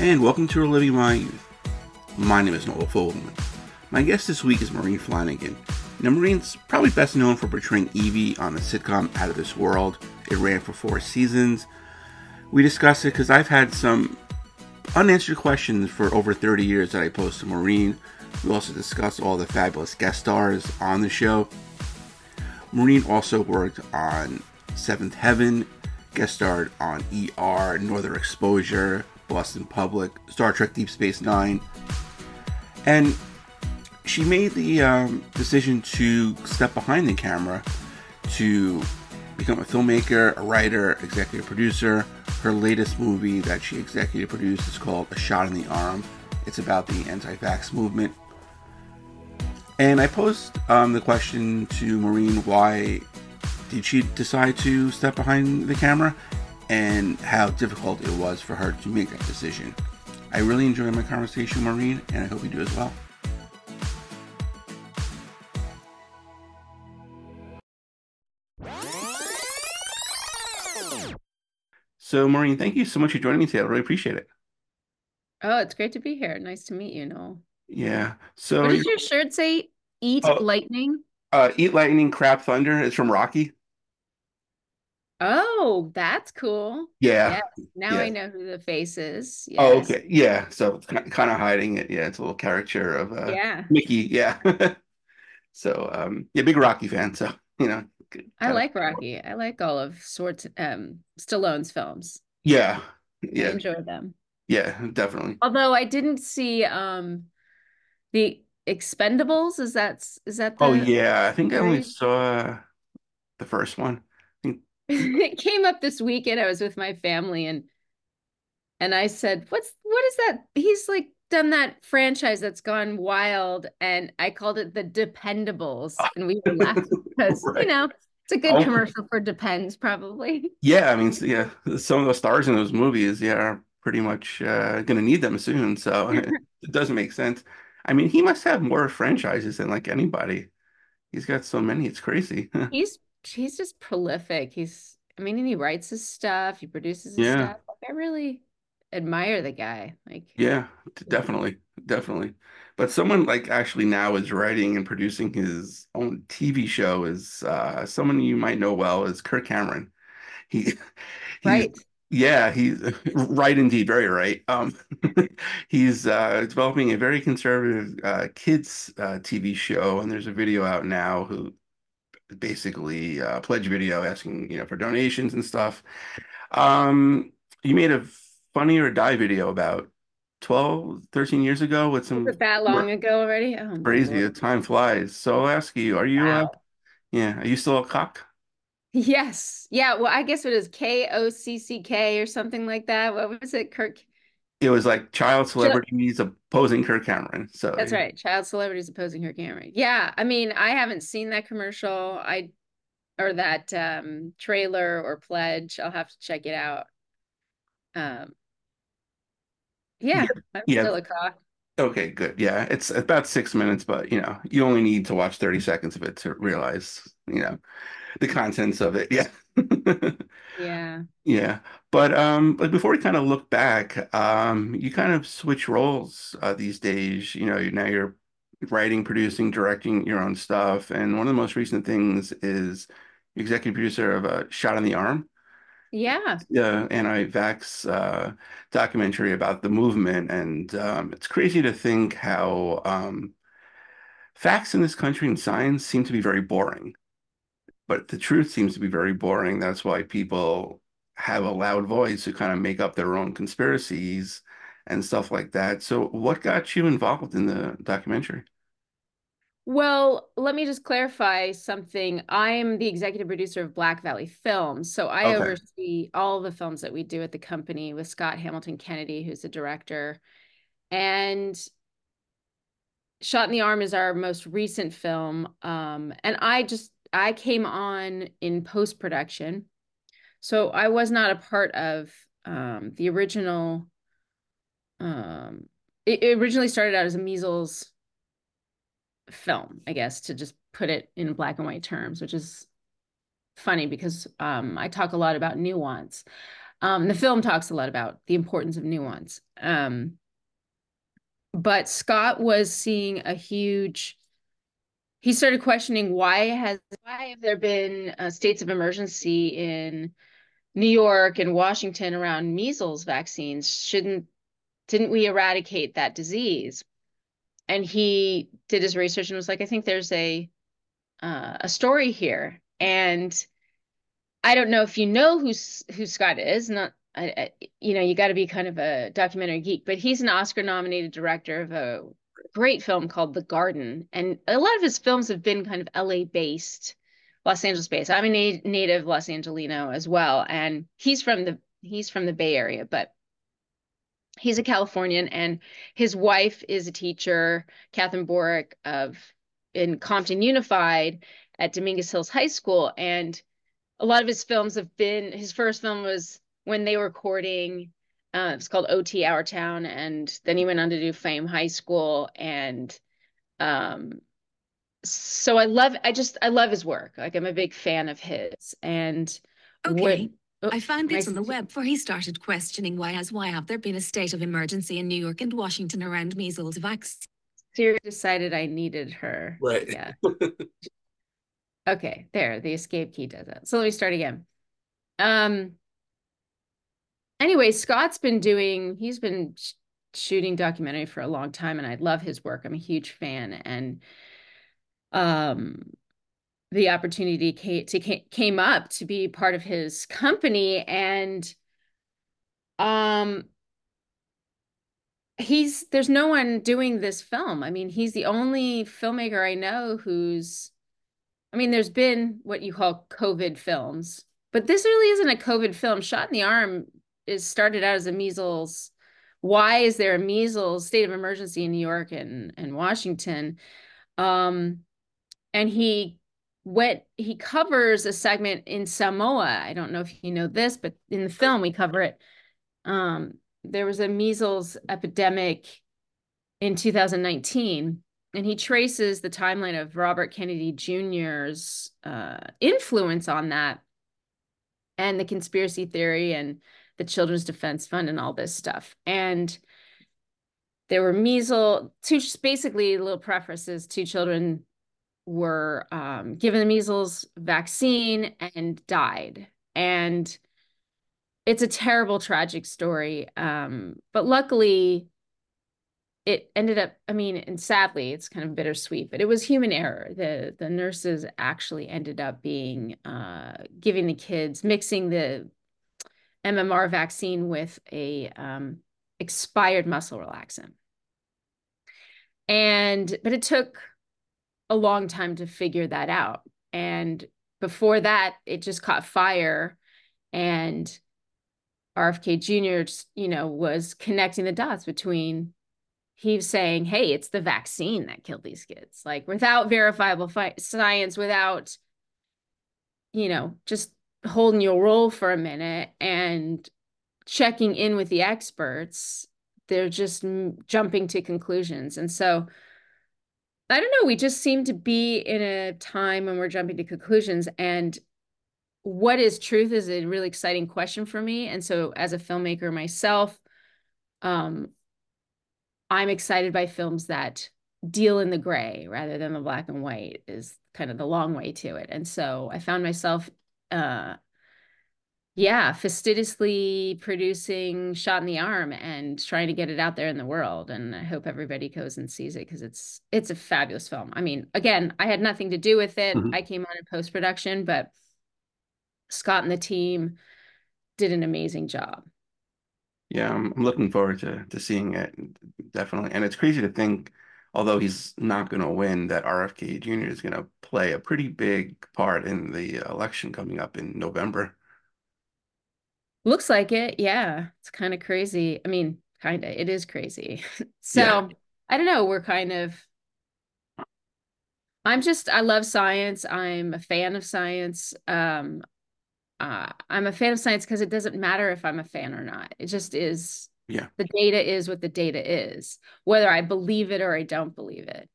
and welcome to Reliving My Youth. My name is Noel Fogelman. My guest this week is Maureen Flannigan. Now, Maureen's probably best known for portraying Evie on the sitcom Out of This World. It ran for four seasons. We discussed it because I've had some unanswered questions for over 30 years that I posed to Maureen. We also discussed all the fabulous guest stars on the show. Maureen also worked on Seventh Heaven, guest starred on ER, Northern Exposure, Boston Public, Star Trek Deep Space Nine, and she made the um, decision to step behind the camera to become a filmmaker, a writer, executive producer. Her latest movie that she executive produced is called A Shot in the Arm. It's about the anti vax movement. And I posed um, the question to Maureen why did she decide to step behind the camera and how difficult it was for her to make that decision. I really enjoyed my conversation Maureen, and I hope you do as well. So, Maureen, thank you so much for joining me today. I really appreciate it. Oh, it's great to be here. Nice to meet you, Noel. Yeah. So, what does your shirt say? Eat oh, lightning. Uh, eat lightning, crap thunder. It's from Rocky. Oh, that's cool. Yeah. yeah. Now yeah. I know who the face is. Yes. Oh, okay. Yeah. So kind of hiding it. Yeah, it's a little caricature of uh, yeah. Mickey. Yeah. so um, yeah, big Rocky fan. So you know. I like Rocky. I like all of sorts um Stallone's films. Yeah. Yeah. I enjoy them. Yeah, definitely. Although I didn't see um the Expendables. Is that is that oh, the Oh yeah, I think I only saw the first one. it came up this weekend. I was with my family and and I said, "What's what is that?" He's like done that franchise that's gone wild, and I called it the Dependables, and we were laughing because right. you know it's a good oh. commercial for Depends, probably. Yeah, I mean, yeah, some of the stars in those movies, yeah, are pretty much uh, going to need them soon, so it, it doesn't make sense. I mean, he must have more franchises than like anybody. He's got so many; it's crazy. he's he's just prolific. He's I mean, and he writes his stuff, he produces his yeah. stuff. Like, I really admire the guy. Like Yeah, definitely. Definitely. But someone like actually now is writing and producing his own TV show is uh someone you might know well is Kirk Cameron. He Right. Yeah, he's right indeed, very right. Um, he's uh, developing a very conservative uh, kids uh, TV show, and there's a video out now who basically uh, pledge video asking you know for donations and stuff. Um, you made a funny or die video about 12, 13 years ago with some that long ago already. Oh, crazy, the time flies. So I'll ask you, are you uh, wow. uh, yeah, are you still a cock? Yes. Yeah. Well, I guess it is K O C C K or something like that. What was it, Kirk? It was like child celebrities opposing Kirk Cameron. So that's right, child celebrities opposing Kirk Cameron. Yeah, I mean, I haven't seen that commercial. I or that um, trailer or pledge. I'll have to check it out. Um, yeah, yeah. I'm yeah. still a cock. Okay, good. Yeah, it's about six minutes, but you know, you only need to watch 30 seconds of it to realize, you know, the contents of it. Yeah. yeah. Yeah. But um but before we kind of look back, um you kind of switch roles uh, these days. You know, now you're writing, producing, directing your own stuff. And one of the most recent things is executive producer of a Shot in the Arm. Yeah. Yeah, anti-vax uh, documentary about the movement, and um, it's crazy to think how um, facts in this country and science seem to be very boring but the truth seems to be very boring. That's why people have a loud voice who kind of make up their own conspiracies and stuff like that. So, what got you involved in the documentary? Well, let me just clarify something. I am the executive producer of Black Valley Films. So I okay. oversee all the films that we do at the company with Scott Hamilton Kennedy, who's the director. And Shot in the Arm is our most recent film. Um, and I just I came on in post production. So I was not a part of um, the original. Um, it, it originally started out as a measles film, I guess, to just put it in black and white terms, which is funny because um, I talk a lot about nuance. Um, the film talks a lot about the importance of nuance. Um, but Scott was seeing a huge he started questioning why has why have there been uh, states of emergency in New York and Washington around measles vaccines? Shouldn't didn't we eradicate that disease? And he did his research and was like, I think there's a uh, a story here. And I don't know if you know who who Scott is. Not I, I you know you got to be kind of a documentary geek, but he's an Oscar nominated director of a great film called The Garden, and a lot of his films have been kind of LA based, Los Angeles based. I'm a na- native Los Angelino as well, and he's from the he's from the Bay Area, but he's a Californian, and his wife is a teacher, Catherine Borick of in Compton Unified at Dominguez Hills High School, and a lot of his films have been. His first film was when they were courting uh, it's called OT Our Town, and then he went on to do Fame High School, and um, so I love. I just I love his work. Like I'm a big fan of his, and okay. When, oh, I found this on the web before he started questioning why has why have there been a state of emergency in New York and Washington around measles vaccine. Siri decided I needed her. Right. Yeah. okay, there. The escape key does it. So let me start again. Um, anyway, Scott's been doing, he's been sh- shooting documentary for a long time and I love his work. I'm a huge fan. And um, the opportunity came, to, came up to be part of his company and um he's there's no one doing this film i mean he's the only filmmaker i know who's i mean there's been what you call covid films but this really isn't a covid film shot in the arm is started out as a measles. Why is there a measles state of emergency in New York and, and Washington? Um, and he went, he covers a segment in Samoa. I don't know if you know this, but in the film we cover it. Um, there was a measles epidemic in 2019 and he traces the timeline of Robert Kennedy Jr.'s uh, influence on that and the conspiracy theory and the Children's Defense Fund and all this stuff. And there were measles, two basically little prefaces, two children were um, given the measles vaccine and died. And it's a terrible, tragic story. Um, but luckily, it ended up, I mean, and sadly, it's kind of bittersweet, but it was human error. The the nurses actually ended up being uh, giving the kids, mixing the MMR vaccine with a um, expired muscle relaxant. And, but it took a long time to figure that out. And before that, it just caught fire. And RFK Jr., you know, was connecting the dots between he saying, hey, it's the vaccine that killed these kids. Like without verifiable fi- science, without, you know, just holding your role for a minute and checking in with the experts they're just jumping to conclusions. And so i don't know we just seem to be in a time when we're jumping to conclusions. And what is truth is a really exciting question for me. And so as a filmmaker myself um i'm excited by films that deal in the gray rather than the black and white is kind of the long way to it. And so i found myself uh yeah fastidiously producing shot in the arm and trying to get it out there in the world. And i hope everybody goes and sees it because it's it's a fabulous film. I mean again i had nothing to do with it. Mm-hmm. i came on in post-production but scott and the team did an amazing job. Yeah i'm, I'm looking forward to to seeing it definitely. And it's crazy to think although he's not going to win, that RFK Jr. is going to play a pretty big part in the election coming up in November. Looks like it. Yeah. It's kind of crazy. I mean, kind of, it is crazy. so yeah. I don't know. We're kind of, I'm just, I love science. I'm a fan of science. Um, uh, I'm a fan of science because it doesn't matter if I'm a fan or not. It just is yeah. The data is what the data is, whether I believe it or I don't believe it.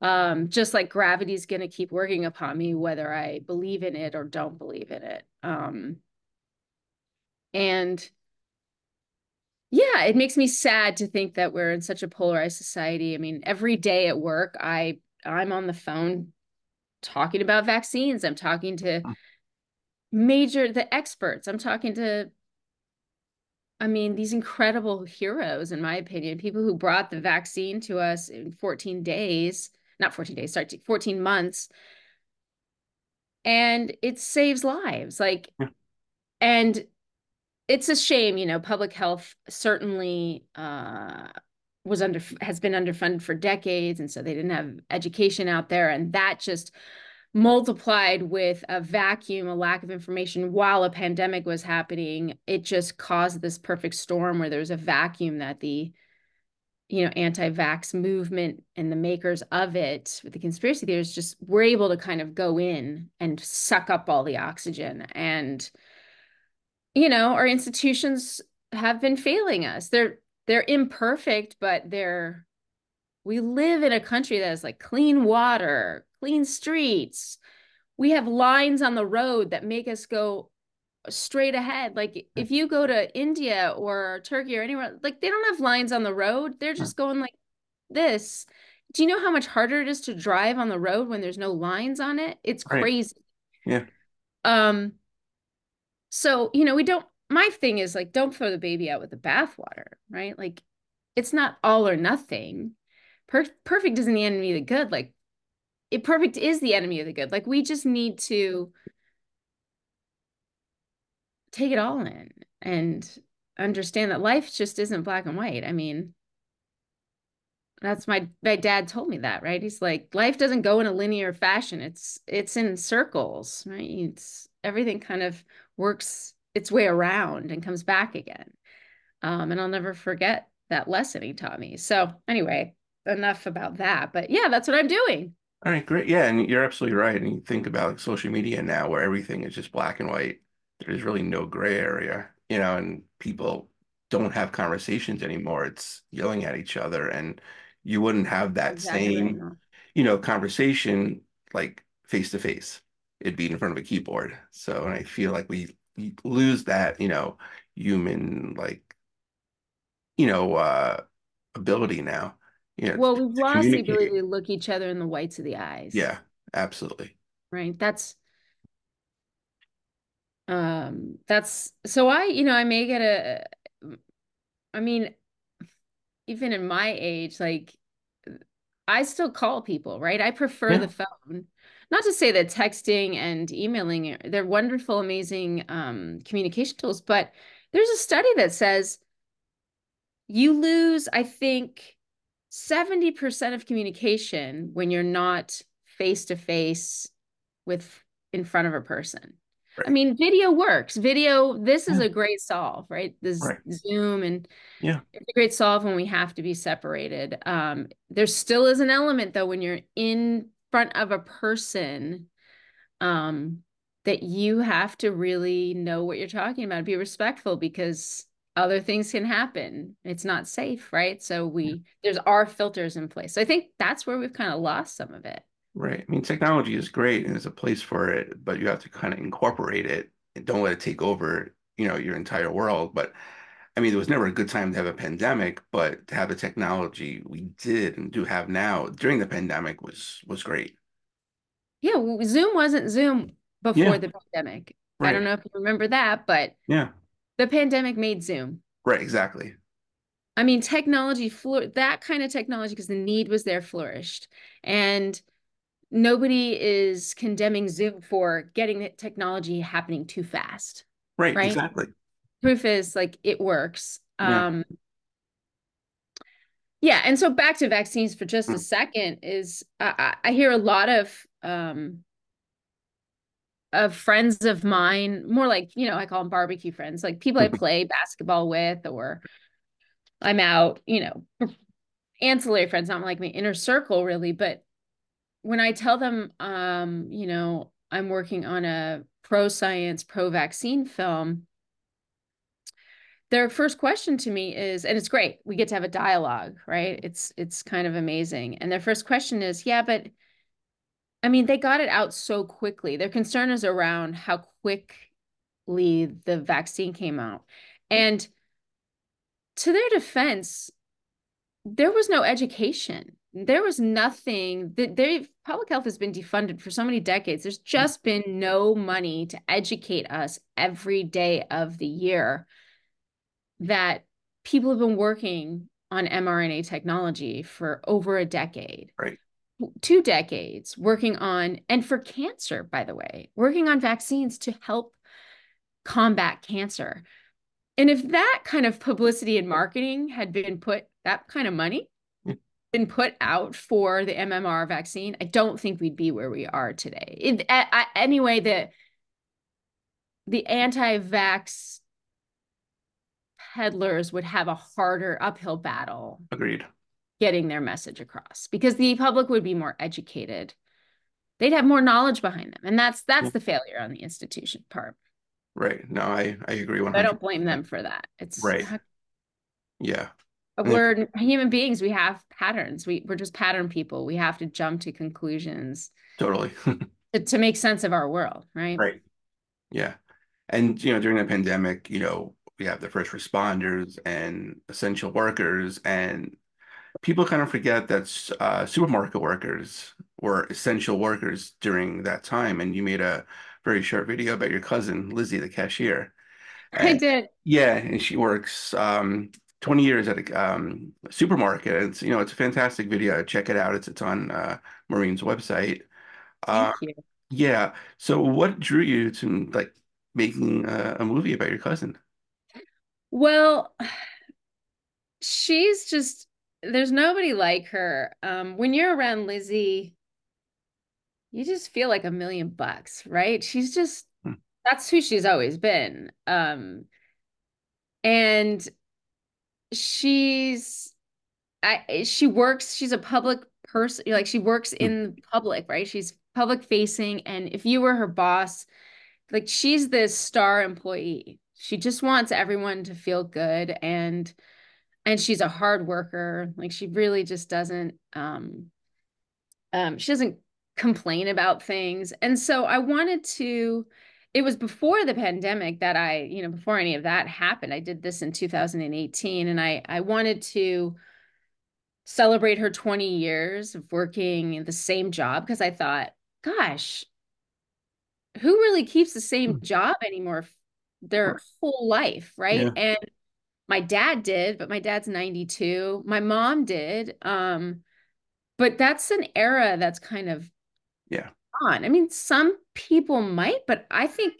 Um, just like gravity is going to keep working upon me, whether I believe in it or don't believe in it. Um, And yeah, it makes me sad to think that we're in such a polarized society. I mean, every day at work, I I'm on the phone talking about vaccines. I'm talking to major the experts. I'm talking to I mean, these incredible heroes, in my opinion, people who brought the vaccine to us in 14 days, not 14 days, sorry, 14 months. And it saves lives. Like, yeah. and it's a shame, you know, public health certainly uh, was under, has been underfunded for decades. And so they didn't have education out there. And that just multiplied with a vacuum, a lack of information while a pandemic was happening, it just caused this perfect storm where there was a vacuum that the you know anti-vax movement and the makers of it with the conspiracy theories just were able to kind of go in and suck up all the oxygen. And you know our institutions have been failing us. They're they're imperfect but they're we live in a country that has like clean water clean streets. We have lines on the road that make us go straight ahead. Like if you go to India or Turkey or anywhere, like they don't have lines on the road. They're just going like this. Do you know how much harder it is to drive on the road when there's no lines on it? It's crazy. Yeah. Um so, you know, we don't my thing is like don't throw the baby out with the bathwater, right? Like it's not all or nothing. Per- perfect isn't the enemy of the good. Like it perfect is the enemy of the good. Like we just need to take it all in and understand that life just isn't black and white. I mean, that's my my dad told me that, right? He's like, life doesn't go in a linear fashion. It's it's in circles, right? It's everything kind of works its way around and comes back again. Um, and I'll never forget that lesson he taught me. So anyway, enough about that. But yeah, that's what I'm doing. All right, great. Yeah, and you're absolutely right. And you think about like social media now where everything is just black and white. There's really no gray area, you know, and people don't have conversations anymore. It's yelling at each other. And you wouldn't have that exactly same, you know, conversation like face to face. It'd be in front of a keyboard. So, and I feel like we lose that, you know, human like, you know, uh ability now. Yeah. Well, we've lost the ability to look each other in the whites of the eyes. Yeah, absolutely. Right. That's um that's so I, you know, I may get a I mean, even in my age, like I still call people, right? I prefer yeah. the phone. Not to say that texting and emailing they're wonderful, amazing um, communication tools, but there's a study that says you lose, I think, 70% of communication when you're not face to face with in front of a person. Right. I mean, video works. Video, this is a great solve, right? This right. Zoom and yeah, it's a great solve when we have to be separated. Um, there still is an element though when you're in front of a person, um, that you have to really know what you're talking about, be respectful because other things can happen. It's not safe, right? So we there's our filters in place. So I think that's where we've kind of lost some of it. Right. I mean, technology is great and there's a place for it, but you have to kind of incorporate it and don't let it take over, you know, your entire world. But I mean, there was never a good time to have a pandemic, but to have the technology we did and do have now during the pandemic was was great. Yeah, Zoom wasn't Zoom before yeah. the pandemic. Right. I don't know if you remember that, but yeah, the pandemic made Zoom. Right, exactly. I mean, technology, that kind of technology, because the need was there, flourished. And nobody is condemning Zoom for getting the technology happening too fast. Right, right? exactly. Proof is like it works. Yeah. Um, yeah, and so back to vaccines for just a hmm. second is I, I hear a lot of um, of friends of mine, more like, you know, I call them barbecue friends, like people I play basketball with, or I'm out, you know, ancillary friends, not like my inner circle really. But when I tell them, um, you know, I'm working on a pro science, pro vaccine film, their first question to me is, and it's great, we get to have a dialogue, right? It's it's kind of amazing. And their first question is, yeah, but I mean, they got it out so quickly. Their concern is around how quickly the vaccine came out. And to their defense, there was no education. There was nothing that they public health has been defunded for so many decades. There's hmm. just been no money to educate us every day of the year that people have been working on mRNA technology for over a decade. Right. Two decades working on, and for cancer, by the way, working on vaccines to help combat cancer. And if that kind of publicity and marketing had been put, that kind of money mm. been put out for the MMR vaccine, I don't think we'd be where we are today. It, I, anyway, the the anti-vax peddlers would have a harder uphill battle. Agreed. Getting their message across because the public would be more educated. They'd have more knowledge behind them, and that's that's mm. the failure on the institution part. Right. No, I I agree. 100%. I don't blame them for that. It's right. Yeah. We're human beings. We have patterns. We we're just pattern people. We have to jump to conclusions. Totally. to, to make sense of our world, right? Right. Yeah. And you know, during the pandemic, you know, we have the first responders and essential workers and people kind of forget that uh, supermarket workers were essential workers during that time and you made a very short video about your cousin lizzie the cashier. And, i did. yeah and she works um, 20 years at a um, supermarket. It's you know it's a fantastic video. Check it out. It's it's on uh, maureen's website. Uh, Thank you. yeah. So what drew you to like making a, a movie about your cousin? Well, she's just there's nobody like her. Um, when you're around Lizzie, you just feel like a million bucks, right? She's just hmm. that's who she's always been. Um, and she's I she works, she's a public person, like she works hmm. in public, right? She's public facing. And if you were her boss, like she's this star employee she just wants everyone to feel good and and she's a hard worker like she really just doesn't um um she doesn't complain about things and so i wanted to it was before the pandemic that i you know before any of that happened i did this in 2018 and i i wanted to celebrate her 20 years of working in the same job because i thought gosh who really keeps the same hmm. job anymore their whole life, right? Yeah. And my dad did, but my dad's 92. My mom did. Um, but that's an era that's kind of yeah on. I mean, some people might, but I think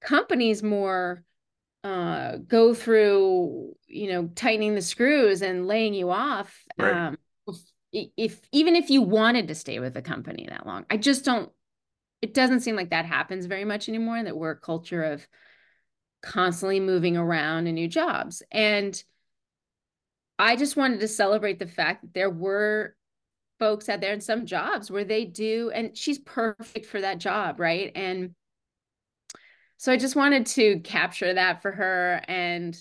companies more uh go through, you know, tightening the screws and laying you off. Right. Um if, if even if you wanted to stay with the company that long. I just don't it doesn't seem like that happens very much anymore that we're a culture of constantly moving around in new jobs. And I just wanted to celebrate the fact that there were folks out there in some jobs where they do, and she's perfect for that job, right? And so I just wanted to capture that for her. And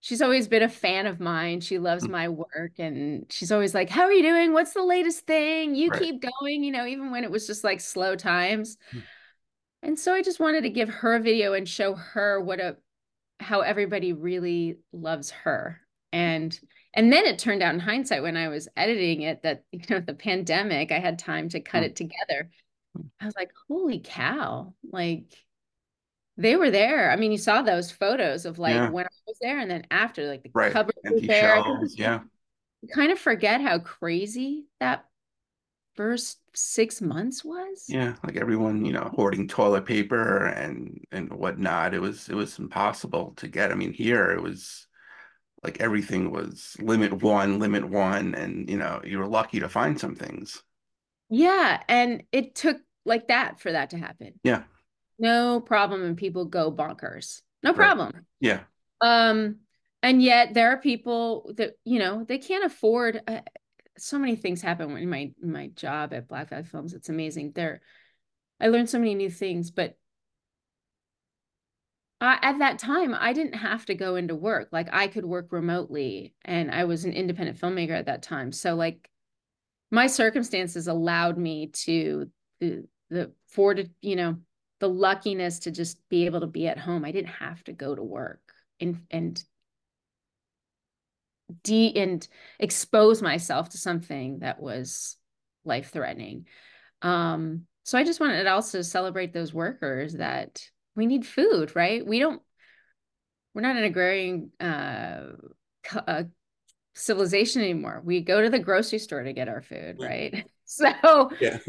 she's always been a fan of mine. She loves mm. my work and she's always like, How are you doing? What's the latest thing? You right. keep going, you know, even when it was just like slow times. And so I just wanted to give her a video and show her what a how everybody really loves her. And and then it turned out in hindsight when I was editing it that you know the pandemic, I had time to cut hmm. it together. I was like, holy cow, like they were there. I mean, you saw those photos of like yeah. when I was there and then after, like the right. cover was there. yeah. You kind of forget how crazy that first six months was? Yeah like everyone you know hoarding toilet paper and and whatnot it was it was impossible to get. I mean here it was like everything was limit one limit one and you know you were lucky to find some things. Yeah and it took like that for that to happen. Yeah. No problem and people go bonkers. No problem. Right. yeah. Um and yet there are people that you know they can't afford uh, so many things happen in my my job at Black Valley Films. It's amazing. There, I learned so many new things, but I, at that time, I didn't have to go into work. Like I could work remotely, and I was an independent filmmaker at that time. So like, my circumstances allowed me to the the for to you know the luckiness to just be able to be at home. I didn't have to go to work and and de and expose myself to something that was life threatening. Um, so I just wanted to also celebrate those workers that we need food, right? We don't, we're not an agrarian uh, uh, civilization anymore. We go to the grocery store to get our food, right? So, yeah.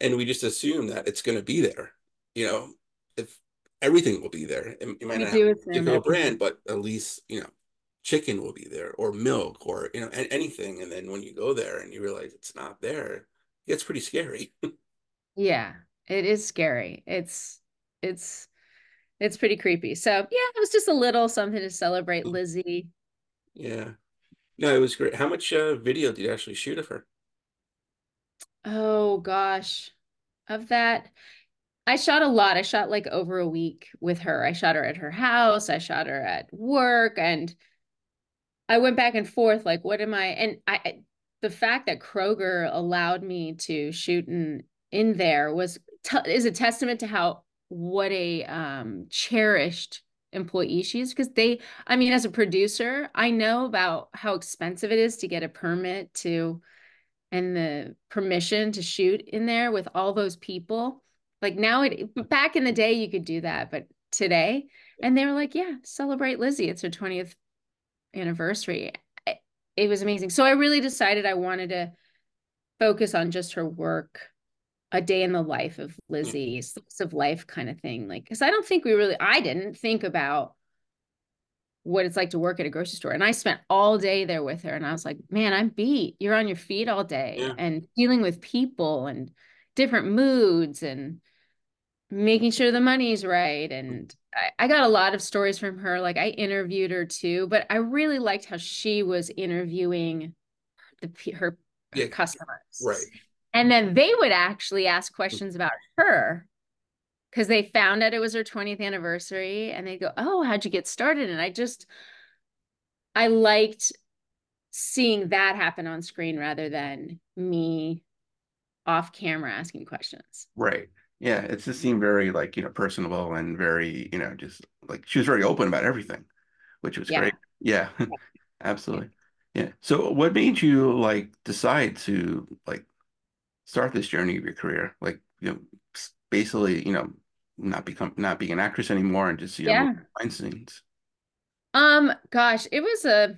And we just assume that it's going to be there, you know, if everything will be there. It, it might we not have a brand, but at least, you know, chicken will be there or milk or you know anything and then when you go there and you realize it's not there it's pretty scary yeah it is scary it's it's it's pretty creepy so yeah it was just a little something to celebrate mm. lizzie yeah no it was great how much uh, video did you actually shoot of her oh gosh of that I shot a lot. I shot like over a week with her. I shot her at her house. I shot her at work and I went back and forth, like, what am I? And I, the fact that Kroger allowed me to shoot in in there was is a testament to how what a um, cherished employee she is because they i mean as a producer i know about how expensive it is to get a permit to and the permission to shoot in there with all those people like now it back in the day you could do that but today and they were like yeah celebrate lizzie it's her 20th anniversary. It was amazing. So I really decided I wanted to focus on just her work, a day in the life of Lizzie, mm-hmm. slice of life kind of thing. Like, because I don't think we really, I didn't think about what it's like to work at a grocery store. And I spent all day there with her. And I was like, man, I'm beat. You're on your feet all day yeah. and dealing with people and different moods and making sure the money's right. Mm. And I, I got a lot of stories from her. Like I interviewed her too, but I really liked how she was interviewing the her, yeah, customers. Right. And then they would actually ask questions about her because they found out it was her 20th anniversary and they go, Oh, how'd you get started? And I just, I liked seeing that happen on screen rather than me off camera asking questions. Right. Yeah, it just seemed very like, you know, personable and very, you know, just like she was very open about everything, which was yeah. great. Yeah, absolutely. Yeah. So what made you like decide to like start this journey of your career? Like, you know, basically, you know, not become not being an actress anymore and just you yeah. know behind scenes. Um, gosh, it was a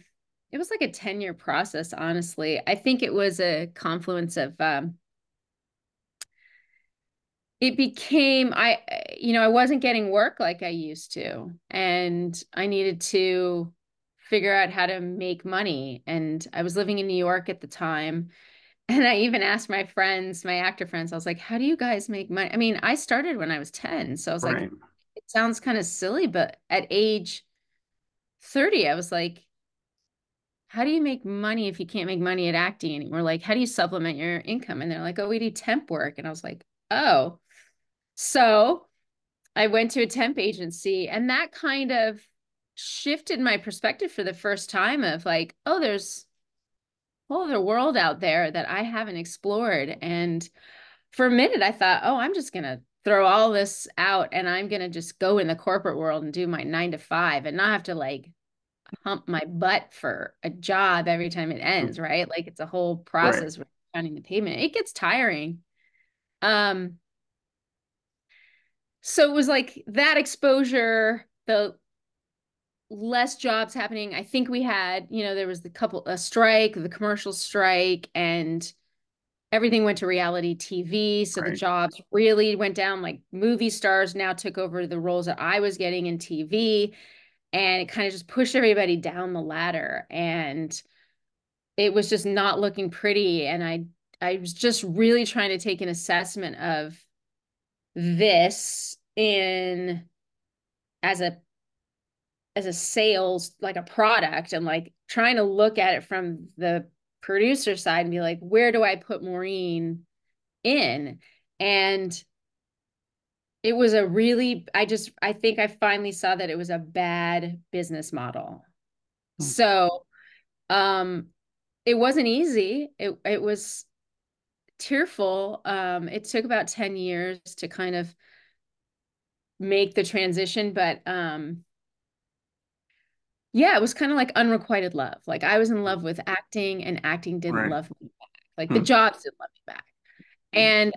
it was like a 10 year process, honestly. I think it was a confluence of um it became i eh, you know i wasn't getting work like i used to and i needed to figure out how to make money and i was living in new york at the time and i even asked my friends my actor friends i was like how do you guys make money? I mean i started when i was 10 so i was right. like it sounds kind of silly but at age 30 i was like how do you make money if you can't make money at acting anymore? Like how do you supplement your income? And they're like oh we do temp work and i was like oh so I went to a temp agency and that kind of shifted my perspective for the first time of like, oh, there's a whole other world out there that I haven't explored. And for a minute, I thought, oh, I'm just going to throw all this out and I'm going to just go in the corporate world and do my nine to five and not have to like hump my butt for a job every time it ends, right? Like it's a whole process right. with finding the payment. It gets tiring. Um, so it was like that exposure the less jobs happening. I think we had you know there was the couple a strike the commercial strike and everything went to reality tv so right. the jobs really went down. Like movie stars now took over the roles that i was getting in tv and it kind of just pushed everybody down the ladder. And it was just not looking pretty. And i i was just really trying to take an assessment of this in as a as a sales like a product and like trying to look at it from the producer side and be like where do i put maureen in? And it was a really i just i think i finally saw that it was a bad business model. Hmm. so um it wasn't easy. It it was tearful um it took about 10 years to kind of make the transition, but um yeah, it was kind of like unrequited love. Like I was in love with acting and acting didn't right. love me back. Like hmm. the jobs didn't love me back. Hmm. And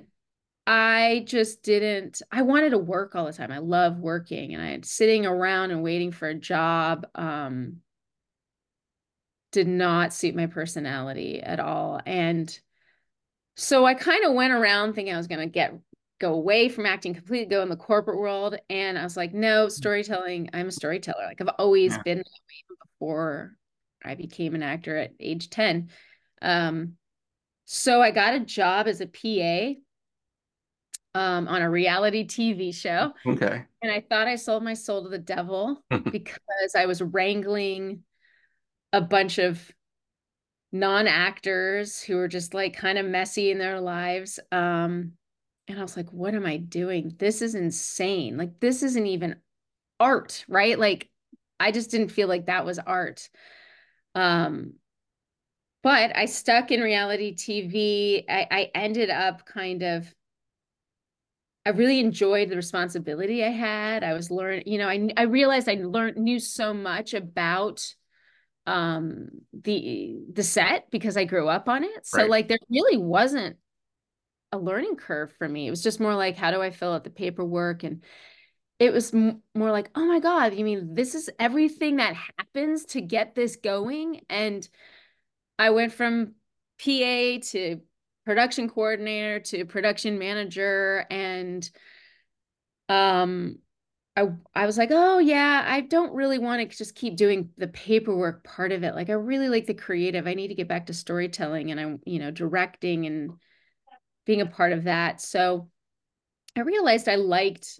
I just didn't I wanted to work all the time. I love working and I had sitting around and waiting for a job um did not suit my personality at all. And so I kind of went around thinking I was going to get go away from acting completely, go in the corporate world. And I was like, no, mm. storytelling. I'm a storyteller. Like I've always yeah. been that way before I became an actor at age 10. Um, so I got a job as a PA um, on a reality TV show. Okay. And I thought I sold my soul to the devil because I was wrangling a bunch of non-actors who were just like kind of messy in their lives. Um, and I was like, what am I doing? This is insane. Like, this isn't even art, right? Like, I just didn't feel like that was art. Um, but I stuck in reality TV. I, I ended up kind of, I really enjoyed the responsibility I had. I was learning, you know, I, I realized I learned, knew so much about um the the set because I grew up on it. So right. like there really wasn't a learning curve for me. It was just more like, how do I fill out the paperwork? And it was m- more like, oh my God, you mean this is everything that happens to get this going? And I went from PA to production coordinator to production manager and um I I was like, "Oh yeah, I don't really want to just keep doing the paperwork part of it. Like I really like the creative. I need to get back to storytelling and I'm, you know, directing and being a part of that. So I realized I liked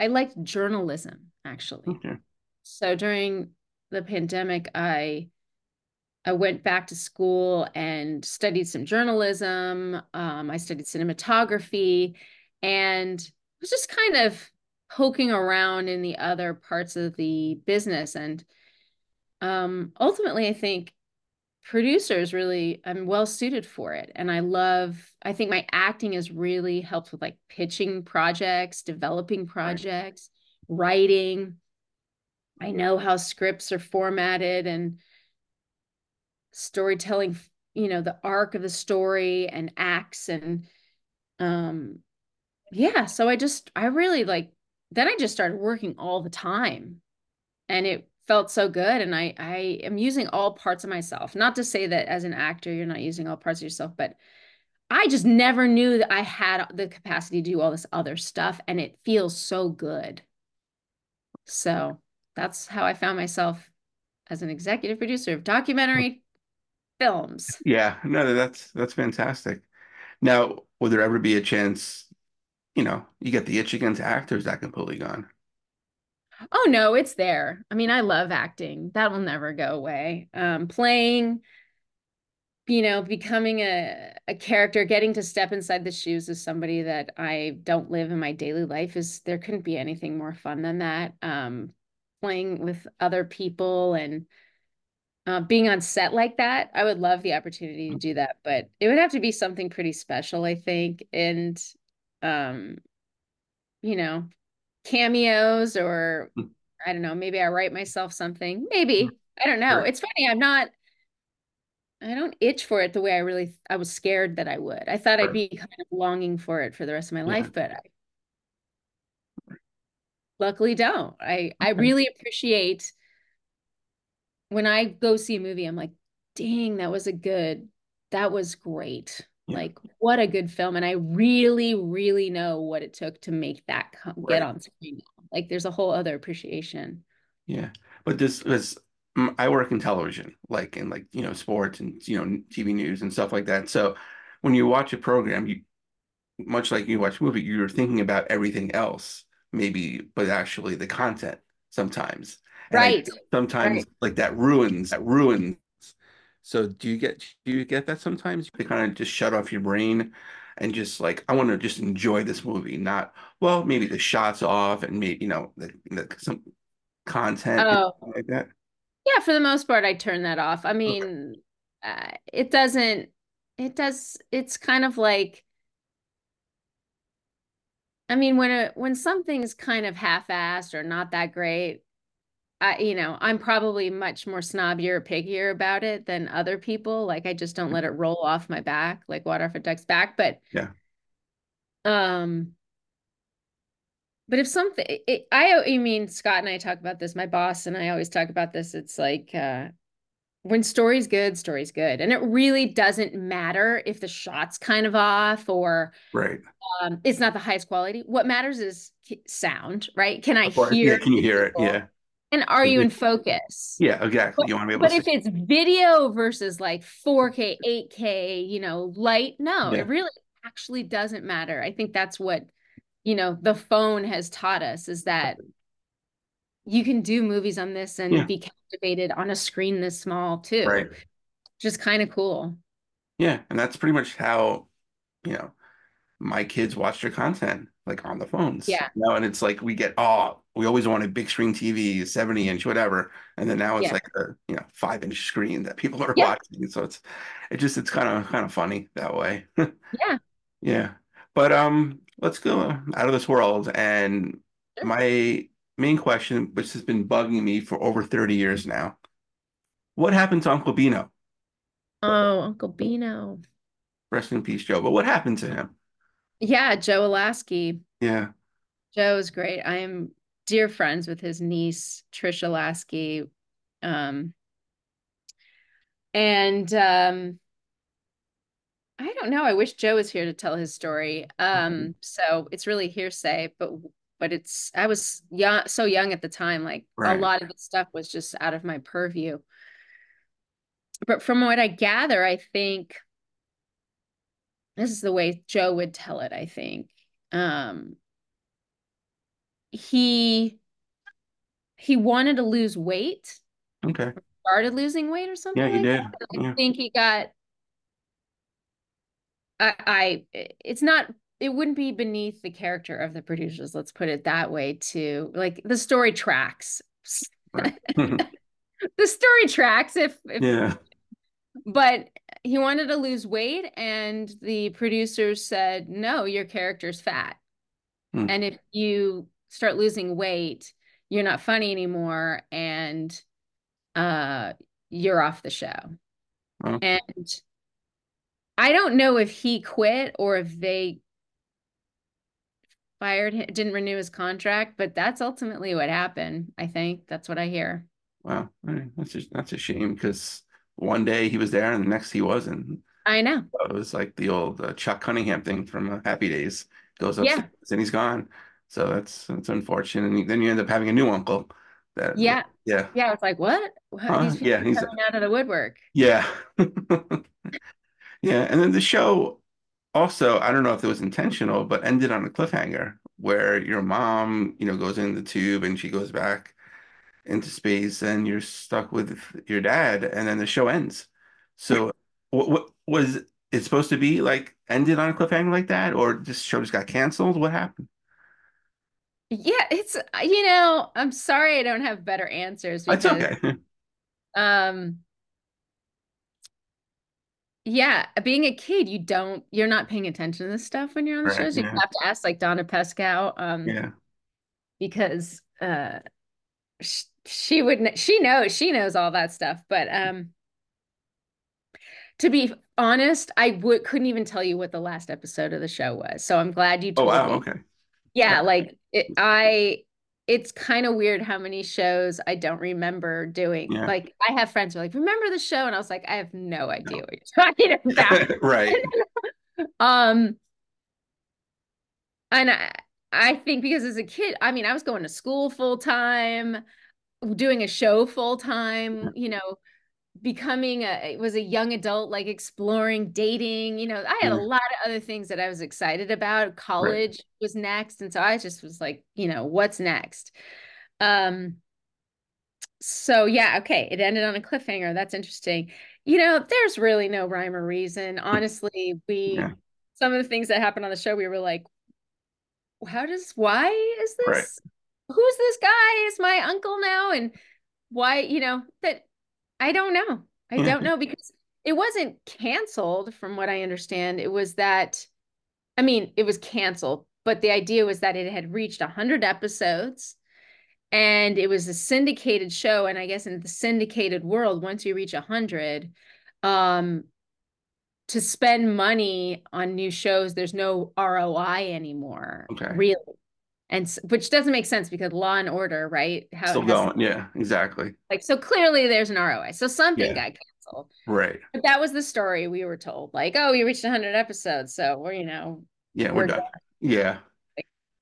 I liked journalism actually. Okay. So during the pandemic, I I went back to school and studied some journalism. Um, I studied cinematography and was just kind of poking around in the other parts of the business. And um, ultimately, I think producers really i'm well suited for it and i love i think my acting has really helped with like pitching projects developing projects right. writing i know how scripts are formatted and storytelling you know the arc of the story and acts and um yeah so i just i really like then i just started working all the time and it felt so good and i i am using all parts of myself. Not to say that as an actor you're not using all parts of yourself but i just never knew that i had the capacity to do all this other stuff and it feels so good. So that's how i found myself as an executive producer of documentary films. Yeah no that's that's fantastic. Now will there ever be a chance you know you get the itch against actors that completely gone Oh no, it's there. I mean, I love acting. That will never go away. Um, playing, you know, becoming a, a character, getting to step inside the shoes of somebody that I don't live in my daily life is there couldn't be anything more fun than that. Um, playing with other people and uh, being on set like that, I would love the opportunity to do that, but it would have to be something pretty special, I think. And, um, you know, cameos or hmm. I don't know, maybe I write myself something. Maybe. Hmm. I don't know. Sure. It's funny. I'm not I don't itch for it the way I really I was scared that I would. I thought I'd be kind of longing for it for the rest of my yeah. life, but I luckily don't. I okay. I really appreciate when I go see a movie, I'm like, dang, that was a good, that was great. Yeah. Like what a good film. And I really, really know what it took to make that come, right. get on screen. Like there's a whole other appreciation. Yeah. But this was, mm, I work in television, like in like, you know, sports and, you know, TV news and stuff like that. So when you watch a program, you, much like you watch a movie, you're thinking about everything else, maybe, but actually the content sometimes. And right. sometimes right. like that ruins, that ruins so do you get do you get that sometimes? You kind of just shut off your brain and just like I want to just enjoy this movie, not well maybe the shots off and maybe you know the, the some content oh. like that. Yeah, for the most part, I turn that off. I mean, okay. uh, it doesn't. It does. It's kind of like I mean, when a when something's kind of half-assed or not that great, I you know, I'm probably much more snobbier, pickier about it than other people. Like I just don't let it roll off my back like water off a duck's back. But yeah. Um but if something it, I I mean Scott and I talk about this, my boss and I always talk about this. It's like uh when story's good, story's good. And it really doesn't matter if the shot's kind of off or right. Um, it's not the highest quality. What matters is sound, right? Can I hear? Yeah, can you hear people? it? Yeah. And are you in focus? Yeah, exactly. But, you want to be able but if it's video versus like 4K, 8K, you know, light, no, yeah. it really actually doesn't matter. I think that's what, you know, the phone has taught us is that you can do movies on this and yeah. be captivated on a screen this small too. Right. Just kind of cool. Yeah. And that's pretty much how, you know, my kids watch their content like on the phones. Yeah. You know, and it's like we get, oh, we always wanted big screen TV, 70 inch, whatever. And then now it's yeah. like a, you know, five inch screen that people are yeah. watching. So it's, it just, it's kind of, kind of funny that way. yeah. Yeah. But, um, let's go out of this world. And sure. my main question, which has been bugging me for over 30 years now. What happened to Uncle Beano? Oh, Uncle Beano. Rest in peace, Joe. But what happened to him? Yeah, Joe Alaskey. Yeah. Joe is great. I am dear friends with his niece, Trisha Alaskey. Um, and um, I don't know. I wish Joe was here to tell his story. Um, mm-hmm. so it's really hearsay, but but it's I was young, so young at the time. Like right. a lot of the stuff was just out of my purview. But from what I gather, I think this is the way Joe would tell it, I think. Um, he he wanted to lose weight. Okay. Started losing weight or something. Yeah, he like did. I yeah. think he got I, I it's not it wouldn't be beneath the character of the producers, let's put it that way, to like the story tracks. the story tracks if, if yeah but he wanted to lose weight and the producers said no your character's fat. Hmm. and if you start losing weight you're not funny anymore and uh you're off the show. Oh. and i don't know if he quit or if they fired him didn't renew his contract but that's ultimately what happened i think. That's what i hear. Wow. That's a, that's a shame because one day he was there and the next he wasn't. I know. it was like the old uh, Chuck Cunningham thing from uh, Happy Days. Goes up yeah. and he's gone. So that's that's unfortunate. And then you end up having a new uncle. That yeah yeah yeah. It's like what? Huh? He's yeah, he's coming out of the woodwork. Yeah, yeah. And then the show also, I don't know if it was intentional, but ended on a cliffhanger where your mom, you know, goes in the tube and she goes back into space and you're stuck with your dad and then the show ends. So what, what was it supposed to be like ended on a cliffhanger like that or this show just got canceled? What happened? Yeah it's you know i'm sorry i don't have better answers because, That's okay. um yeah being a kid you don't you're not paying attention to this stuff when you're on the right, shows. You yeah. have to ask like donna pescow um yeah. because uh she would she knows she knows all that stuff but um to be honest i would couldn't even tell you what the last episode of the show was so i'm glad you told oh wow me. okay yeah like it, i it's kind of weird how many shows i don't remember doing yeah. like i have friends who are like remember the show and i was like i have no idea no. what you're talking about right um and i I think because as a kid, I mean, I was going to school full time doing a show full time, you know, becoming a was a young adult, like exploring dating. You know, I had a lot of other things that I was excited about. College right. was next. And so I just was like, you know, what's next? Um so yeah, okay. It ended on a cliffhanger. That's interesting. You know, there's really no rhyme or reason. Honestly, we yeah. some of the things that happened on the show, we were like, how does why is this? Right who's this guy? Is my uncle now? And why, you know, that I don't know. I don't know because it wasn't canceled from what I understand. It was that, I mean, it was canceled but the idea was that it had reached 100 episodes and it was a syndicated show and i guess in the syndicated world once you reach 100 um to spend money on new shows there's no roi anymore okay really and which doesn't make sense because law and order right how still going yeah exactly like so clearly there's an roi so something yeah. got canceled right but that was the story we were told like oh you reached 100 episodes so we're you know yeah we're, we're done. done yeah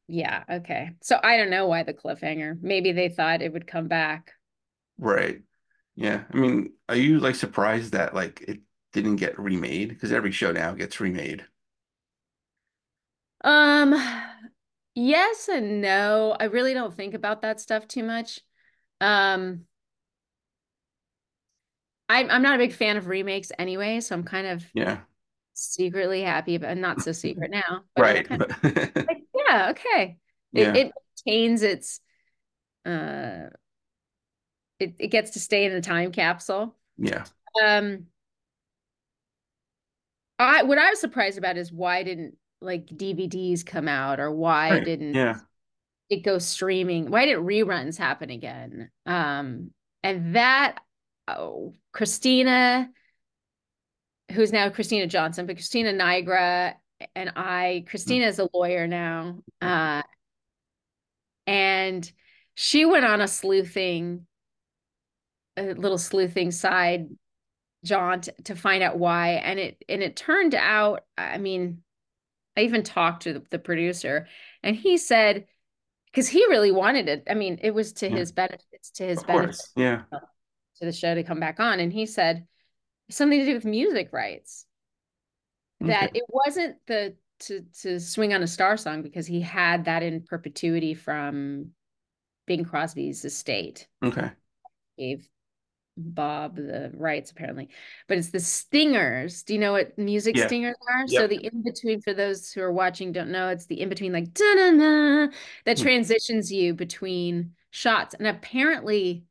yeah, okay. So I don't know why the cliffhanger. Maybe they thought it would come back. Right. Yeah. I mean, are you like surprised that like it didn't get remade? Because every show now gets remade. Um, yes and no. I really don't think about that stuff too much. Um, I'm I'm not a big fan of remakes anyway, so I'm kind of yeah secretly happy, but not so secret now. right. Kind of, like, yeah, okay. Yeah. It, it maintains its uh it, it gets to stay in the time capsule. Yeah. Um I what I was surprised about is why didn't like DVDs come out or why right. didn't yeah. it go streaming? Why didn't reruns happen again? Um and that oh Christina who's now Christina Johnson, but Christina Nigra and I, Christina is a lawyer now. Uh, and she went on a sleuthing, a little sleuthing side jaunt to find out why. And it and it turned out, I mean, I even talked to the, the producer, and he said, because he really wanted it. I mean, it was to yeah. his benefits, to his benefits, yeah, uh, to the show to come back on. And he said, something to do with music rights. Okay. That it wasn't the to to swing on a star song because he had that in perpetuity from Bing Crosby's estate. Okay. Gave Bob the rights apparently, but it's the stingers. Do you know what music yeah. stingers are? Yep. So the in between for those who are watching don't know, it's the in between like da na na that hmm. transitions you between shots, and apparently,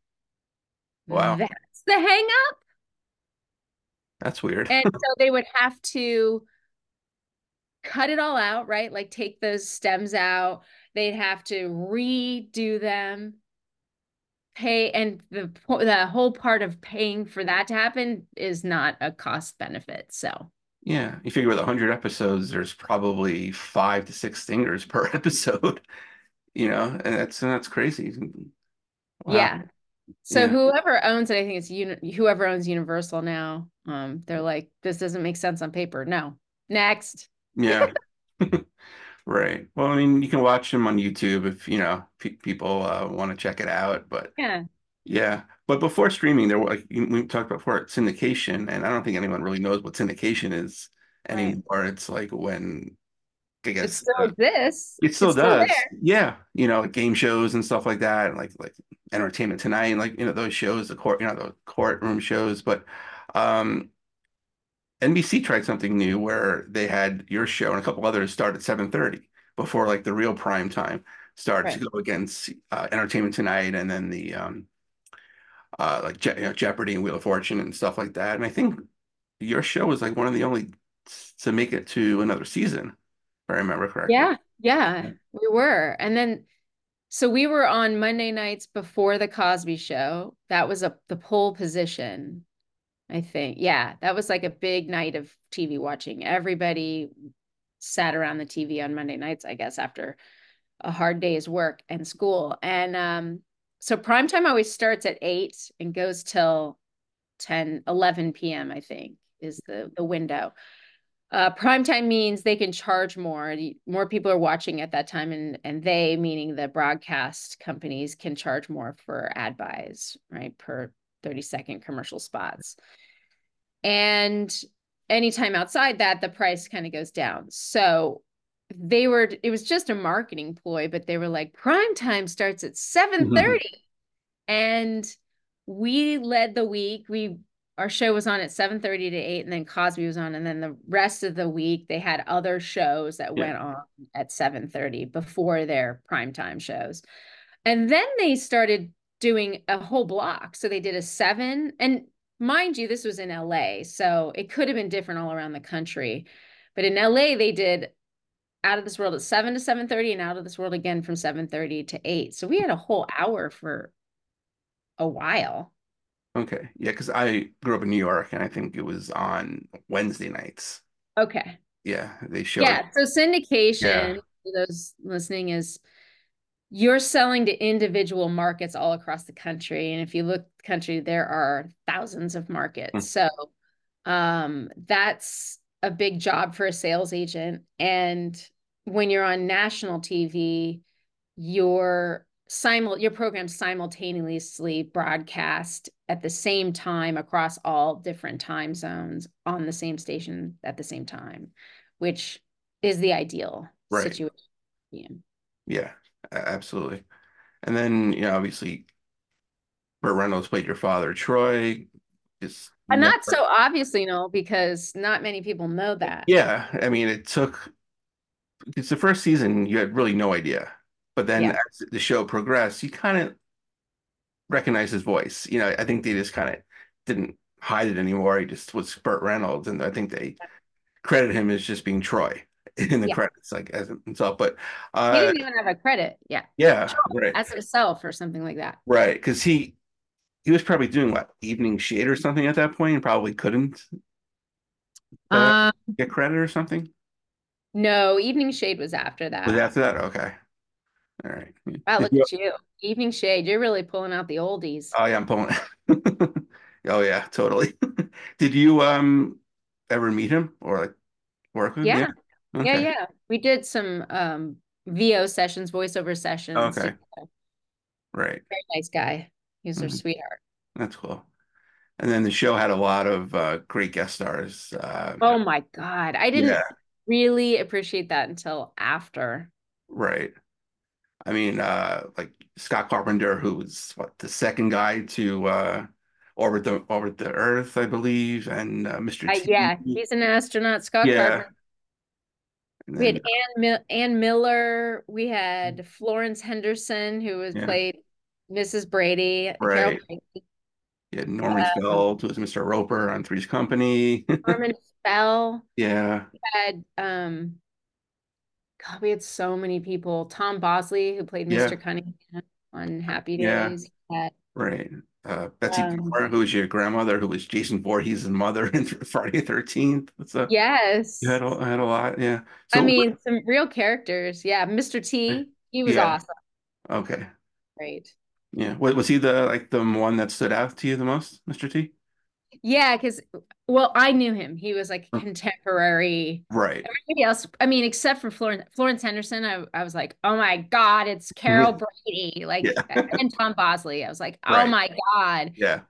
wow, that's the hang up. That's weird. and so they would have to cut it all out, right? Like take those stems out. They'd have to redo them, pay, and the the whole part of paying for that to happen is not a cost benefit. So yeah, you figure with hundred episodes, there's probably five to six stingers per episode. You know, and that's and that's crazy. Wow. Yeah. So yeah. whoever owns it, I think it's uni- whoever owns Universal now. Um, they're like, this doesn't make sense on paper. No, next. Yeah. right. Well, I mean, you can watch them on YouTube if you know pe- people uh, want to check it out. But yeah, yeah. But before streaming, there was we talked about before syndication, and I don't think anyone really knows what syndication is anymore. Right. It's like when I guess it still uh, exists. It still it's does. Yeah, you know, like game shows and stuff like that, and like like Entertainment Tonight, and like you know those shows, the court, you know, the courtroom shows. But um, NBC tried something new where they had your show and a couple others start at seven thirty before like the real prime time starts right. to go against uh, Entertainment Tonight and then the um, uh, like Je- you know, Jeopardy and Wheel of Fortune and stuff like that. And I think your show was like one of the only to make it to another season I remember correctly. Yeah, yeah, we were. And then so we were on Monday nights before the Cosby show. That was a the pole position, I think. Yeah, that was like a big night of TV watching. Everybody sat around the TV on Monday nights, I guess, after a hard day's work and school. And um, so prime time always starts at 8 and goes till 10, 11 p.m., I think, is the the window uh, prime time means they can charge more. More people are watching at that time, and and they, meaning the broadcast companies, can charge more for ad buys, right, per thirty second commercial spots. And anytime outside that, the price kind of goes down. So they were. It was just a marketing ploy, but they were like, prime time starts at seven thirty, mm-hmm. and we led the week. We our show was on at 7 30 to 8 and then cosby was on and then the rest of the week they had other shows that yeah. went on at 7 30 before their primetime shows and then they started doing a whole block. So they did a seven and mind you this was in la so it could have been different all around the country. But in la they did out of this world at 7 to 7.30 and out of this world again from 7.30 to 8 so we had a whole hour for a while. Okay. Yeah because i grew up in new york and i think it was on wednesday nights. Okay. Yeah they show yeah so syndication yeah. for those listening is you're selling to individual markets all across the country. And if you look country there are thousands of markets. Mm. so um that's a big job for a sales agent. And when you're on national tv your simul your program simultaneously broadcast at the same time across all different time zones on the same station at the same time which is the ideal right. situation. Yeah absolutely. And then, you know, obviously, Burt Reynolds played your father, Troy. Is and uh, never... not so obviously, no, because not many people know that. Yeah, I mean, it took. It's the first season. You had really no idea, but then yeah. as the show progressed, you kind of recognize his voice. You know, I think they just kind of didn't hide it anymore. He just was Burt Reynolds, and I think they credit him as just being Troy in the yeah. credits, like as himself. But uh, he didn't even have a credit. Yeah. Yeah. Right. As himself or something like that. Right. Because he he was probably doing what Evening Shade or something at that point, and probably couldn't uh, um, get credit or something. No, Evening Shade was after that. Was after that? Okay. All right. Wow, look at you. Evening Shade. You're really pulling out the oldies. Oh yeah, I'm pulling. oh yeah, totally. Did you um ever meet him or like work with yeah. him? Okay. Yeah, yeah. We did some um VO sessions, voiceover sessions. Okay. Right. Very nice guy. He was mm-hmm. sweetheart. That's cool. And then the show had a lot of uh, great guest stars. Uh, oh my god, I didn't yeah. really appreciate that until after. Right. I mean, uh, like Scott Carpenter, who was what the second guy to uh, orbit the orbit the Earth, I believe, and uh, Mr. Uh, yeah, he's an astronaut. Scott yeah. Carpenter we had Ann, Ann Miller. We had Florence Henderson, who was yeah. played Mrs. Brady. Right. Yeah, Norman um, who was Mr. Roper on Three's Company. Norman Fell. Yeah. We had um God, we had so many people. Tom Bosley, who played Mr. Yeah. Cunningham on Happy Days. Yeah. Right uh, Betsy um, who was your grandmother, who was Jason Voorhees' mother in Friday the Thirteenth. So yes, you had a, had a lot. Yeah, so, I mean some real characters. Yeah, Mr. T, he was yeah. awesome. Okay, great. Yeah, was he the like the one that stood out to you the most, Mr. T? Yeah, because well, I knew him. He was like contemporary. Right. Everybody else, I mean, except for Florence, Florence Henderson, I, I was like, oh my God, it's Carol Brady. Like yeah. and Tom Bosley. I was like, oh right. my God. Yeah.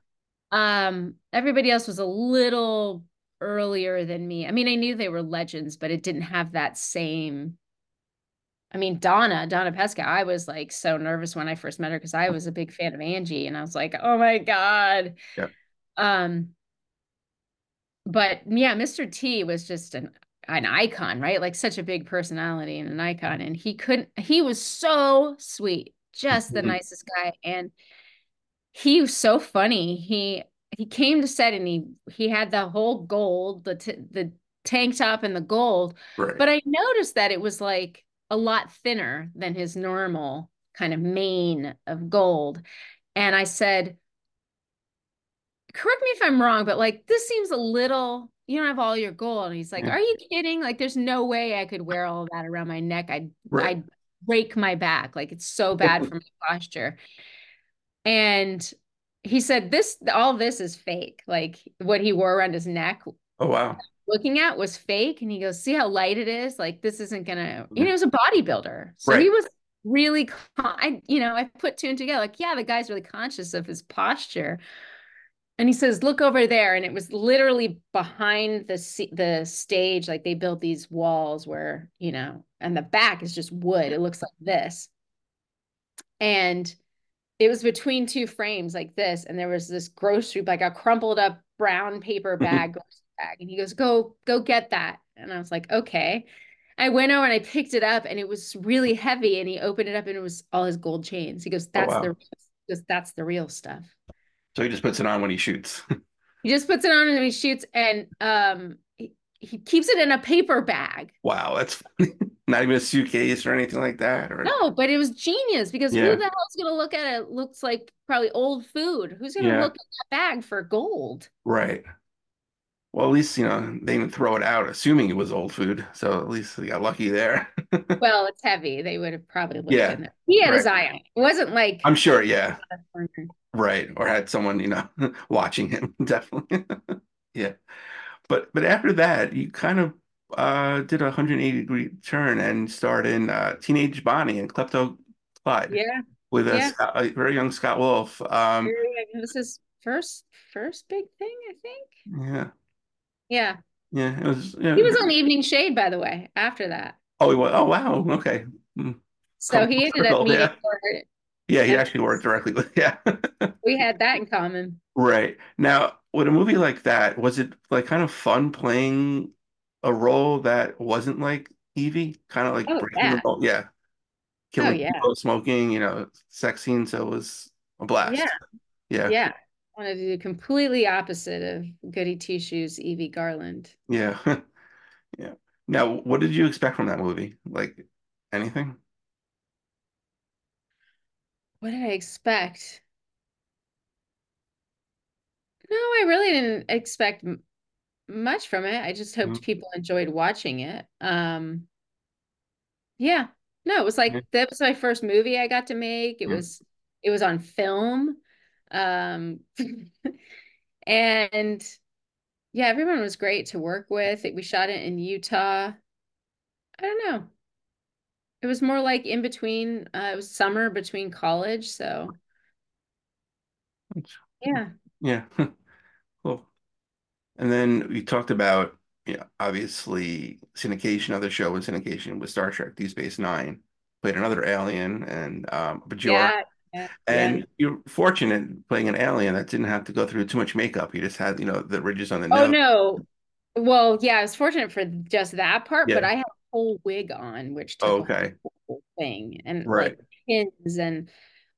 Um, everybody else was a little earlier than me. I mean, I knew they were legends, but it didn't have that same I mean, Donna, Donna Pescow, I was like so nervous when I first met her because I was a big fan of Angie and I was like, oh my God. Yeah. Um, but yeah, Mr. T was just an an icon, right? Like such a big personality and an icon. And he couldn't, he was so sweet, just the mm-hmm. nicest guy. And he was so funny. He he came to set and he he had the whole gold, the t- the tank top and the gold. Right. But I noticed that it was like a lot thinner than his normal kind of mane of gold. And I said, correct me if I'm wrong, but like this seems a little you don't have all your gold. And he's like, yeah. Are you kidding? Like, there's no way I could wear all that around my neck. I'd right. I'd break my back. Like it's so bad for my posture. And he said, This all this is fake. Like what he wore around his neck. Oh wow. Looking at was fake. And he goes, See how light it is? Like this isn't gonna, mm. you know, he was a bodybuilder. So right. he was really I, you know, I put two and together, like, yeah, the guy's really conscious of his posture and he says look over there. And it was literally behind the the stage like they built these walls where you know and the back is just wood. It looks like this. And it was between two frames like this. And there was this grocery like a crumpled up brown paper bag bag. And he goes go go get that. And i was like okay. I went over and i picked it up and it was really heavy. And he opened it up and it was all his gold chains. He goes oh, that's oh, wow. the because that's the real stuff so he just puts it on when he shoots. he just puts it on when he shoots, and um, he, he keeps it in a paper bag. Wow, that's funny. Not even a suitcase or anything like that. Or... No, but it was genius because yeah. who the hell's gonna look at it? Looks like probably old food. Who's gonna yeah. look at that bag for gold? Right. Well, at least you know they didn't throw it out, assuming it was old food. So at least they got lucky there. well, it's heavy. They would have probably looked yeah. in there. He had right. his eye on it. It wasn't like I'm sure, yeah. Right. Or had someone, you know, watching him, definitely. yeah. But but after that, you kind of uh, did a 180 degree turn and starred in uh, Teenage Bonnie and Klepto Clyde. Yeah. With a, yeah. a, very young Scott Wolf. Um, this is first first big thing, I think. Yeah. Yeah. Yeah, it was. Yeah. He was on Evening Shade, by the way. After that. Oh, he was. Oh, wow. Okay. Mm. So he ended up meeting yeah. Yeah, he actually worked directly with. Yeah. we had that in common. Right now, with a movie like that, was it like kind of fun playing a role that wasn't like Evie, kind of like oh, breaking yeah. the role. Yeah. Killing oh, yeah. people, smoking, you know, sex scene. So it was a blast. Yeah. Yeah. Yeah. I wanted to do completely opposite of Goody Two Shoes, Evie Garland. Yeah. yeah. Now, what did you expect from that movie? Like anything? What did I expect? No, I really didn't expect much from it. I just hoped mm-hmm. people enjoyed watching it. Um, yeah, no, it was like that was my first movie I got to make. It was it was on film, um, and yeah, everyone was great to work with. We shot it in Utah. I don't know. It was more like in between. Uh, it was summer between college, so yeah. Yeah. cool. And then we talked about, you know, obviously syndication, other show in syndication with Star Trek Deep Space Nine, played another alien and um Bajor. Yeah, yeah, and yeah. you're fortunate playing an alien that didn't have to go through too much makeup. You just had, you know, the ridges on the nose. Oh no. Well, yeah, I was fortunate for just that part, but I had a whole wig on, which took oh, okay. whole thing and right. like pins and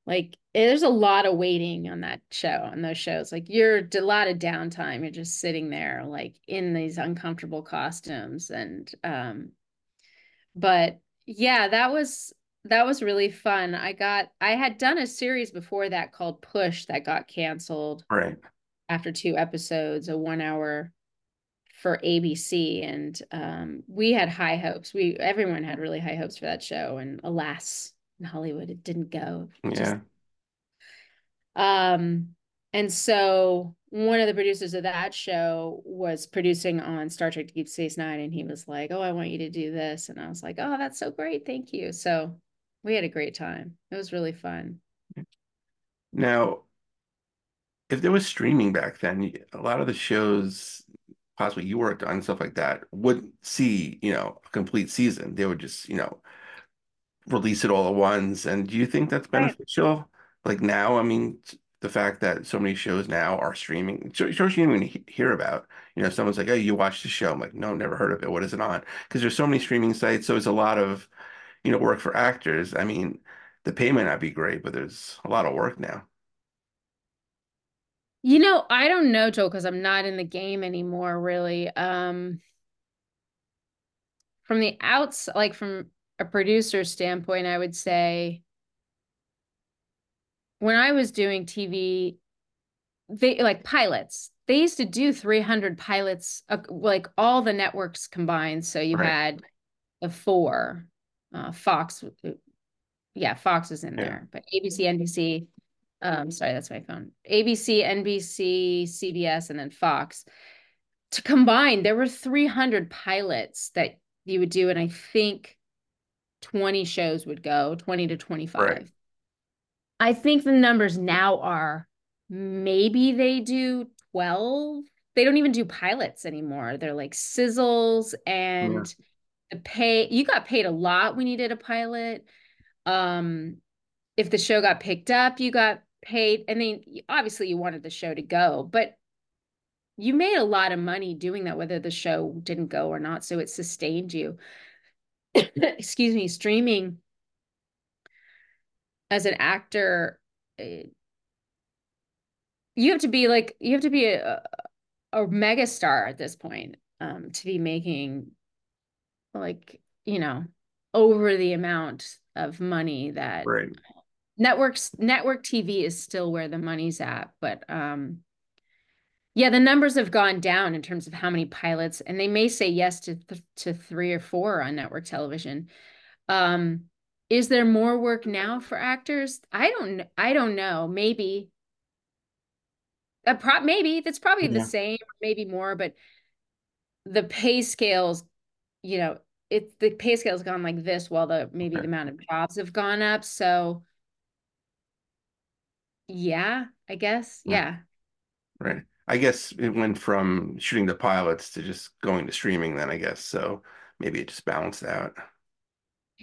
like there's a lot of waiting on that show on those shows like you're a lot of downtime you're just sitting there like in these uncomfortable costumes and um but yeah that was that was really fun i got i had done a series before that called push that got canceled right after two episodes a one hour for abc and um we had high hopes we everyone had really high hopes for that show and alas in Hollywood. It didn't go. yeah. Just... Um, and so one of the producers of that show was producing on Star Trek Deep Space Nine, and he was like, "Oh, I want you to do this," and I was like, "Oh, that's so great, thank you." So we had a great time. It was really fun. Now, if there was streaming back then, a lot of the shows possibly you worked on stuff like that wouldn't see, you know, a complete season. They would just, you know, release it all at once. And do you think that's beneficial? Right. Like now, I mean, the fact that so many shows now are streaming, shows you didn't even hear about. You know, someone's like, "Oh, you watched the show?" I'm like, "No, never heard of it. What is it on?" Because there's so many streaming sites, so it's a lot of, you know, work for actors. I mean, the pay might not be great, but there's a lot of work now. You know, I don't know, Joel, because I'm not in the game anymore, really. Um, from the outs, like from a producer standpoint, I would say when I was doing TV, they like pilots, they used to do 300 pilots, uh, like all the networks combined. So you right. had the four, uh, Fox, uh, yeah, Fox is in yeah. there, but ABC, NBC, um, sorry, that's my phone. ABC, NBC, CBS, and then Fox. To combine, there were 300 pilots that you would do. And I think 20 shows would go, 20 to 25. Right. I think the numbers now are maybe they do 12. They don't even do pilots anymore. They're like sizzles and yeah. the pay you got paid a lot when you did a pilot. Um if the show got picked up, you got paid and then obviously you wanted the show to go, but you made a lot of money doing that whether the show didn't go or not, so it sustained you. excuse me, streaming as an actor, eh, you have to be like you have to be a, a mega star at this point um, to be making like you know over the amount of money that right. Networks network TV is still where the money's at, but um yeah, the numbers have gone down in terms of how many pilots, and they may say yes to th- to three or four on network television. Um, is there more work now for actors? I don't. I don't know. Maybe. A pro- maybe that's probably yeah. the same, maybe more, but the pay scales, you know, it the pay scale's gone like this, while the maybe the amount of jobs have gone up. So, yeah, I guess, yeah. Right. I guess it went from shooting the pilots to just going to streaming then, I guess. So maybe it just balanced out.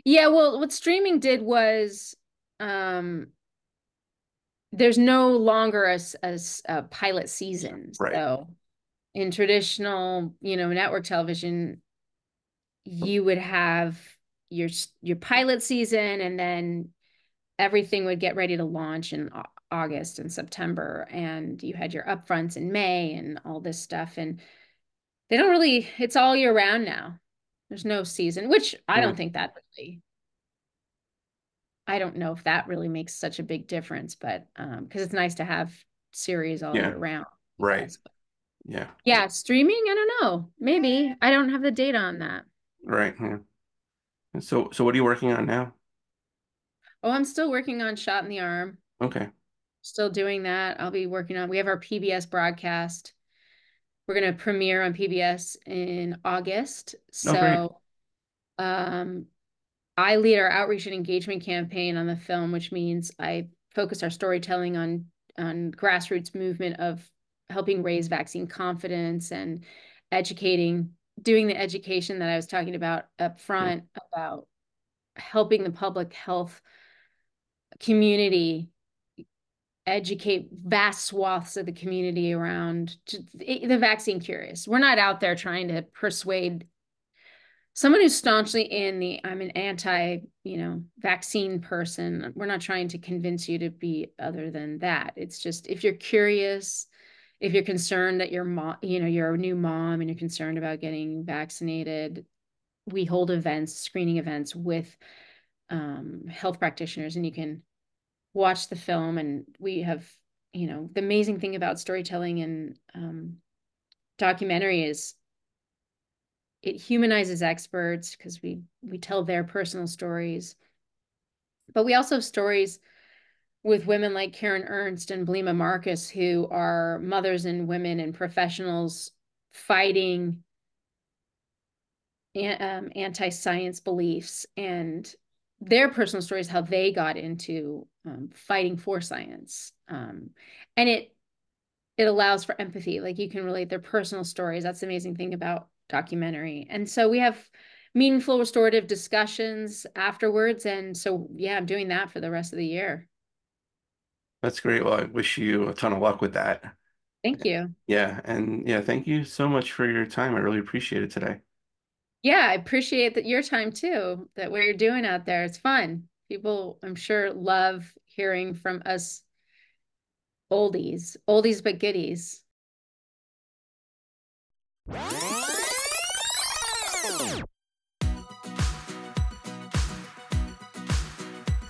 Yeah, well, what streaming did was um there's no longer a, a, a pilot season. Right. So in traditional, you know, network television, you would have your your pilot season and then everything would get ready to launch in August and September, and you had your upfronts in May and all this stuff. And they don't really, it's all year round now. There's no season, which I don't think that really, I don't know if that really makes such a big difference, but um, because it's nice to have series all yeah. year round. Right. Yeah. Yeah. Streaming, I don't know. Maybe. I don't have the data on that. Right. Yeah. So, so what are you working on now? Oh, I'm still working on Shot in the Arm. Okay still doing that. I'll be working on, we have our PBS broadcast. We're going to premiere on PBS in August. Oh, so, oh, um, I lead our outreach and engagement campaign on the film, which means I focus our storytelling on on grassroots movement of helping raise vaccine confidence and educating, doing the education that I was talking about up front about helping the public health community educate vast swaths of the community around the vaccine curious. We're not out there trying to persuade someone who's staunchly in the I'm an anti, you know, vaccine person. We're not trying to convince you to be other than that. It's just if you're curious, if you're concerned that your mom, you know, you're a new mom and you're concerned about getting vaccinated, we hold events, screening events with um, health practitioners, and you can watch the film and we have you know the amazing thing about storytelling and um, documentary is it humanizes experts because we we tell their personal stories. But we also have stories with women like Karen Ernst and Blima Marcus who are mothers and women and professionals fighting um, anti-science beliefs and their personal stories how they got into um, fighting for science. Um, and it it allows for empathy. Like you can relate their personal stories. That's the amazing thing about documentary. And so we have meaningful restorative discussions afterwards. And so yeah i'm doing that for the rest of the year. That's great. Well i wish you a ton of luck with that. Thank you. Yeah. And yeah thank you so much for your time. I really appreciate it today yeah, I appreciate that your time too, that what you're doing out there. It's fun. People, I'm sure, love hearing from us oldies, oldies but goodies.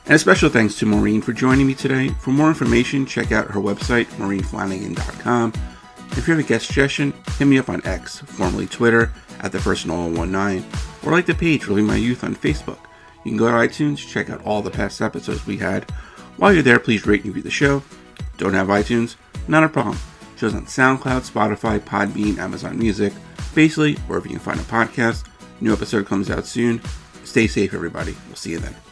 And a special thanks to Maureen for joining me today. For more information, check out her website, maureenflanagan.com. If you have a guest suggestion, hit me up on X, formerly Twitter, at the first 19, or like the page Living My Youth on Facebook. You can go to iTunes, check out all the past episodes we had. While you're there, please rate and review the show. Don't have iTunes? Not a problem. Shows on SoundCloud, Spotify, Podbean, Amazon Music, basically wherever you can find a podcast. New episode comes out soon. Stay safe, everybody. We'll see you then.